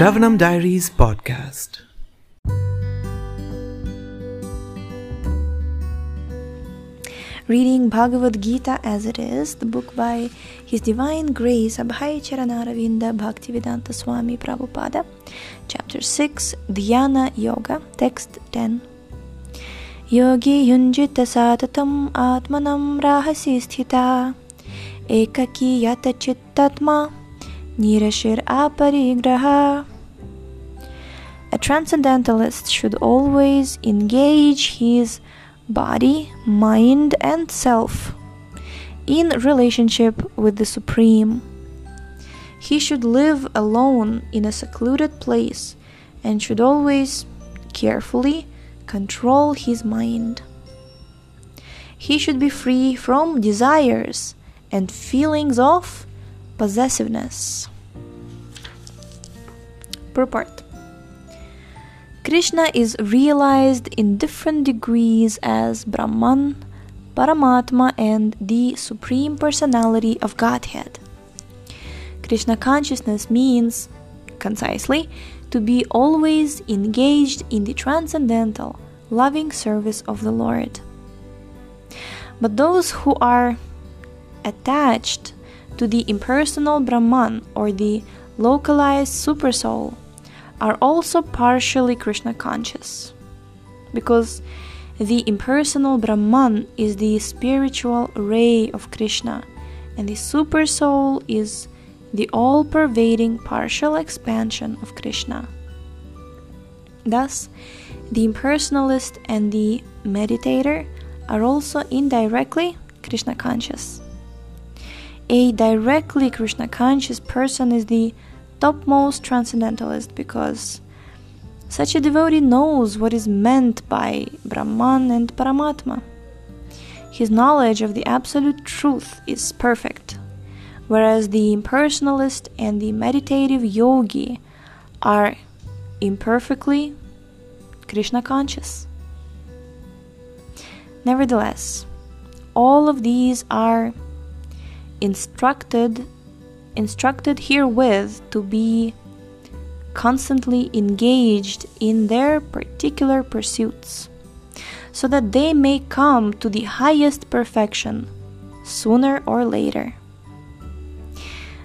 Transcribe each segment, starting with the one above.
Shravanam Diaries podcast. Reading Bhagavad Gita as it is, the book by His Divine Grace Abhay Charanaravinda Bhaktivedanta Swami Prabhupada, Chapter 6, Dhyana Yoga, Text 10. Yogi yunjita satatam atmanam rahasi sthita ekaki yata chittatma nirashir aparigraha a transcendentalist should always engage his body, mind, and self in relationship with the Supreme. He should live alone in a secluded place and should always carefully control his mind. He should be free from desires and feelings of possessiveness. Purport Krishna is realized in different degrees as Brahman, Paramatma, and the Supreme Personality of Godhead. Krishna consciousness means, concisely, to be always engaged in the transcendental, loving service of the Lord. But those who are attached to the impersonal Brahman or the localized Supersoul are also partially Krishna conscious. Because the impersonal Brahman is the spiritual ray of Krishna, and the Super Soul is the all pervading partial expansion of Krishna. Thus, the impersonalist and the meditator are also indirectly Krishna conscious. A directly Krishna conscious person is the topmost transcendentalist because such a devotee knows what is meant by Brahman and Paramatma. His knowledge of the absolute truth is perfect, whereas the impersonalist and the meditative yogi are imperfectly Krishna conscious. Nevertheless, all of these are instructed instructed herewith to be constantly engaged in their particular pursuits, so that they may come to the highest perfection sooner or later.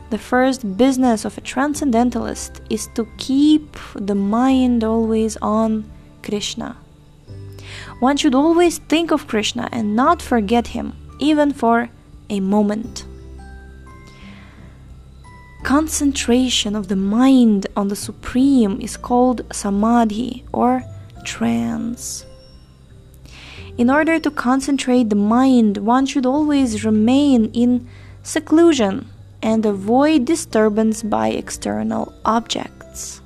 The first business of a transcendentalist is to keep the mind always on Krishna. One should always think of Krishna and not forget him, even for a moment concentration of the mind on the Supreme is called samadhi or trance. In order to concentrate the mind, one should always remain in seclusion and avoid disturbance by external objects.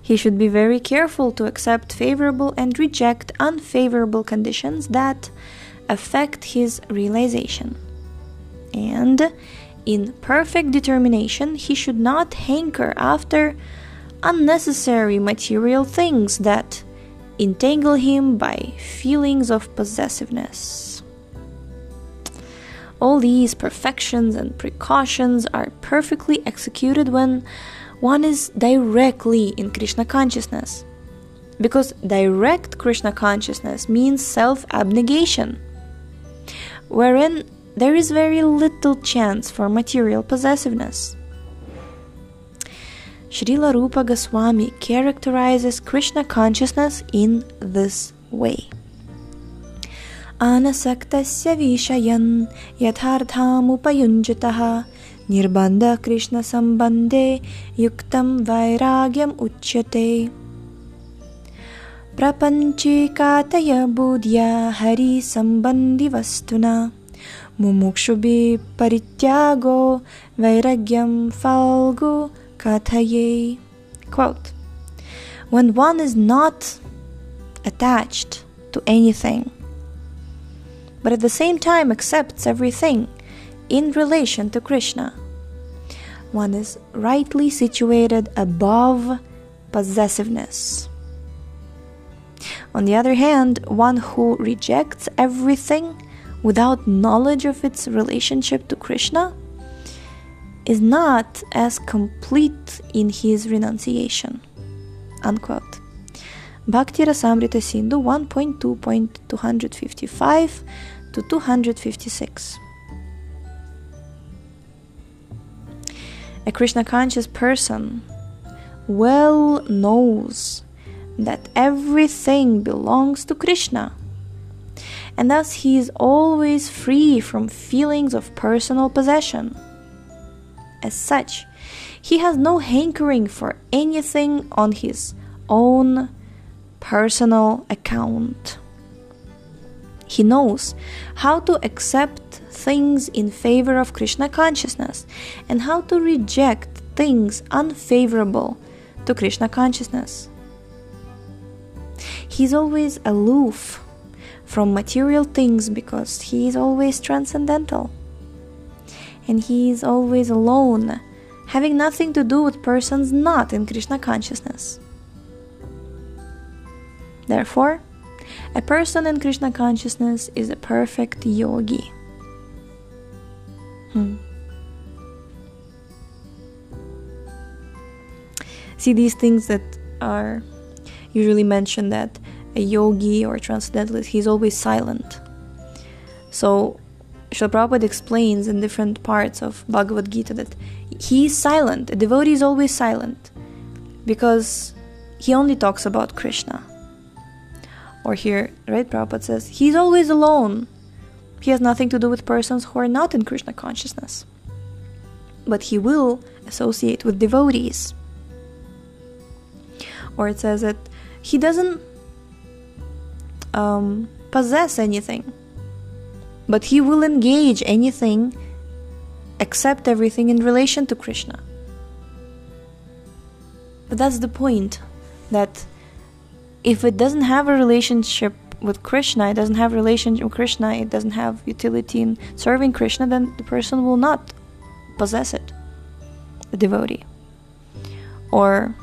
He should be very careful to accept favorable and reject unfavorable conditions that affect his realization. And in perfect determination, he should not hanker after unnecessary material things that entangle him by feelings of possessiveness. All these perfections and precautions are perfectly executed when one is directly in Krishna consciousness. Because direct Krishna consciousness means self abnegation, wherein there is very little chance for material possessiveness. Srila Rupa Goswami characterizes Krishna consciousness in this way. Anasaktasya vishayan yatharthamupayanjitaha nirbanda krishna sambande yuktam vairagyam uchyate prapanchikataya budhya hari sambandhi vastuna Mumukshubhi parityago vairagyam falgu kathaye. Quote When one is not attached to anything, but at the same time accepts everything in relation to Krishna, one is rightly situated above possessiveness. On the other hand, one who rejects everything without knowledge of its relationship to Krishna is not as complete in his renunciation. Unquote. Bhakti Rasamrita Sindhu 1.2.255 to 256. A Krishna conscious person well knows that everything belongs to Krishna. And thus he is always free from feelings of personal possession. As such, he has no hankering for anything on his own personal account. He knows how to accept things in favor of Krishna consciousness and how to reject things unfavorable to Krishna consciousness. He's always aloof from material things because he is always transcendental. And he is always alone, having nothing to do with persons not in Krishna consciousness. Therefore, a person in Krishna consciousness is a perfect yogi. Hmm. See these things that are usually mentioned that a yogi or a transcendentalist he's always silent. So Srila Prabhupada explains in different parts of Bhagavad Gita that he is silent, a devotee is always silent because he only talks about Krishna. Or here, right, Prabhupada says, he's always alone he has nothing to do with persons who are not in Krishna consciousness. But he will associate with devotees. Or it says that he doesn't um, possess anything, but he will engage anything, accept everything in relation to Krishna. But that's the point that if it doesn't have a relationship with Krishna, it doesn't have relationship with Krishna, it doesn't have utility in serving Krishna, then the person will not possess it, the devotee. Or,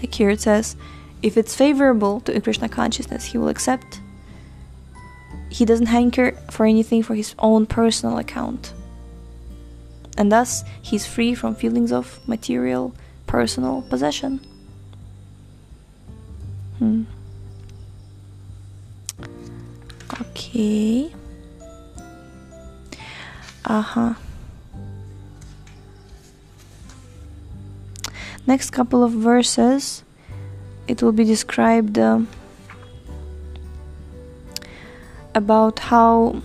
like here it says, if it's favorable to Krishna consciousness, he will accept. He doesn't hanker for anything for his own personal account. And thus, he's free from feelings of material, personal possession. Hmm. Okay. Uh huh. Next couple of verses, it will be described uh, about how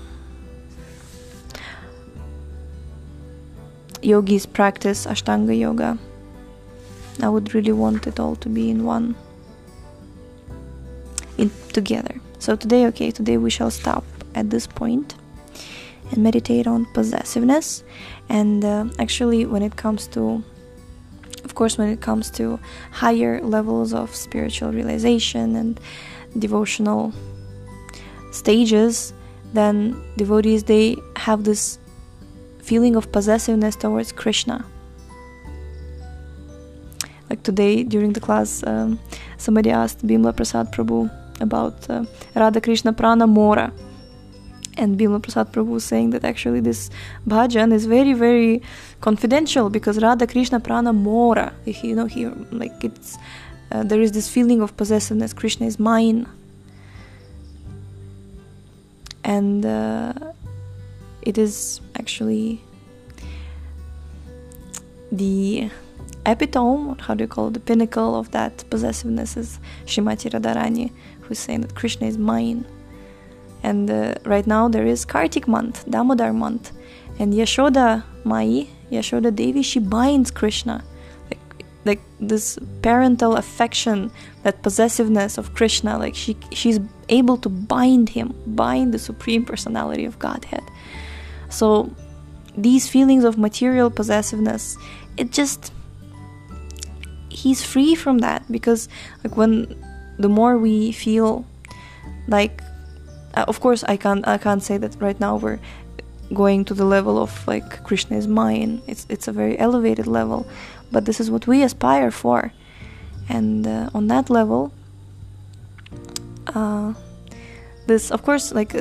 yogis practice Ashtanga Yoga. I would really want it all to be in one, in together. So today, okay, today we shall stop at this point and meditate on possessiveness. And uh, actually, when it comes to, of course, when it comes to higher levels of spiritual realization and devotional stages, then devotees they have this feeling of possessiveness towards Krishna. Like today during the class, um, somebody asked Bimla Prasad Prabhu about uh, Radha Krishna Prana Mora. And Bimla Prasad Prabhu was saying that actually this bhajan is very, very confidential because Radha Krishna Prana Mora, you know, here, like it's, uh, there is this feeling of possessiveness, Krishna is mine. And uh, it is actually the epitome, how do you call it, the pinnacle of that possessiveness is Shrimati Radharani, who's saying that Krishna is mine. And uh, right now there is Kartik month, Damodar month, and Yashoda Mai, Yashoda Devi, she binds Krishna. Like, like this parental affection, that possessiveness of Krishna, like she she's able to bind him, bind the supreme personality of Godhead. So these feelings of material possessiveness, it just he's free from that because like when the more we feel like uh, of course i can't i can't say that right now we're going to the level of like krishna is mine it's it's a very elevated level but this is what we aspire for. And uh, on that level uh, this of course like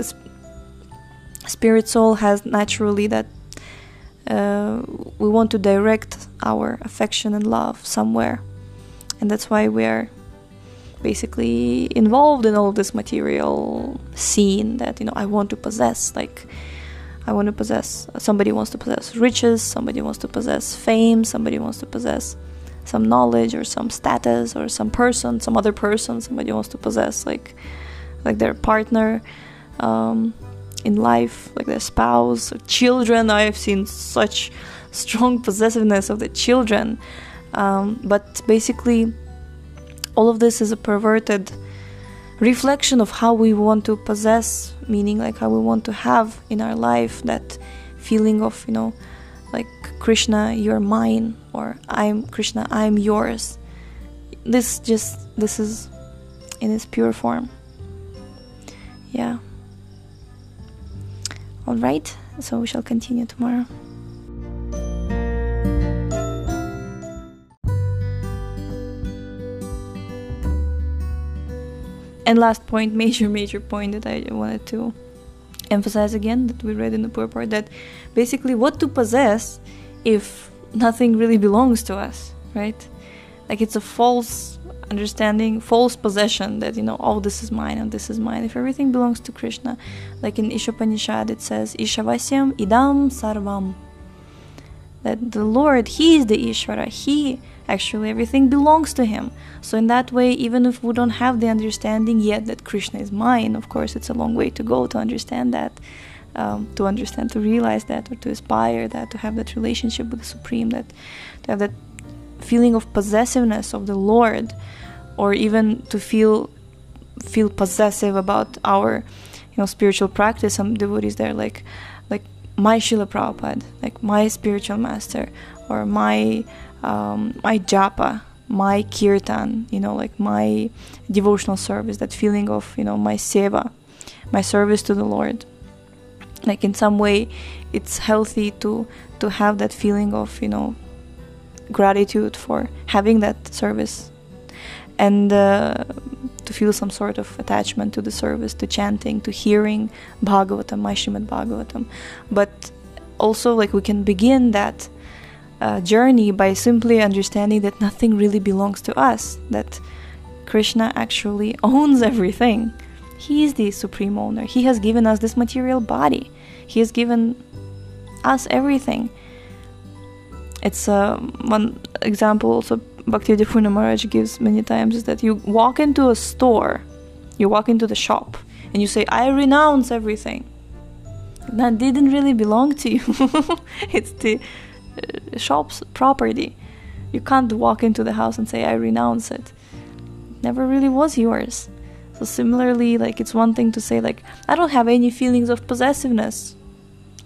spirit soul has naturally that uh, we want to direct our affection and love somewhere, and that's why we are basically involved in all this material scene that you know I want to possess like I want to possess somebody wants to possess riches somebody wants to possess fame somebody wants to possess some knowledge or some status or some person some other person somebody wants to possess like like their partner um, in life like their spouse or children. I've seen such strong possessiveness of the children. Um, but basically all of this is a perverted reflection of how we want to possess meaning like how we want to have in our life that feeling of you know like krishna you're mine or i'm krishna i'm yours. This just this is in its pure form. Yeah. All right. So we shall continue tomorrow and last point major major point that i wanted to emphasize again that we read in the purport that basically what to possess if nothing really belongs to us right? Like it's a false understanding false possession that you know oh this is mine and this is mine. If everything belongs to krishna like in ishopanishad it says ishavasyam idam sarvam. That the lord he is the ishvara. He actually everything belongs to him. So in that way even if we don't have the understanding yet that krishna is mine of course it's a long way to go to understand that um, to understand to realize that or to aspire that to have that relationship with the supreme that to have that feeling of possessiveness of the lord or even to feel feel possessive about our you know spiritual practice. Some devotees there like like my Srila Prabhupada like my spiritual master or my um, my japa, my kirtan, you know, like my devotional service, that feeling of, you know, my seva, my service to the Lord. Like in some way, it's healthy to to have that feeling of, you know, gratitude for having that service, and uh, to feel some sort of attachment to the service, to chanting, to hearing Bhagavatam, my Bhagavatam. But also, like we can begin that uh, journey by simply understanding that nothing really belongs to us, that Krishna actually owns everything. He is the supreme owner. He has given us this material body, He has given us everything. It's uh, one example also Bhakti Purna Maharaj gives many times is that you walk into a store, you walk into the shop, and you say, I renounce everything. That didn't really belong to you. it's the shop's property. You can't walk into the house and say, I renounce it. Never really was yours. So, similarly, like it's one thing to say, like, I don't have any feelings of possessiveness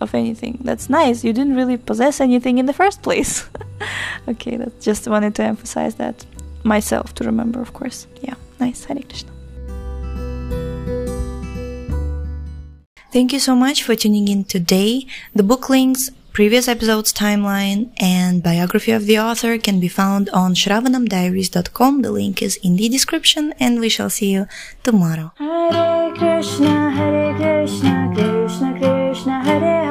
of anything. That's nice. You didn't really possess anything in the first place. okay, that just wanted to emphasize that myself to remember, of course. Yeah, nice. Hare Krishna. Thank you so much for tuning in today. The book links Previous episode's timeline and biography of the author can be found on shravanamdiaries.com. The link is in the description and we shall see you tomorrow. Hare Krishna, Hare Krishna, Krishna Krishna, Hare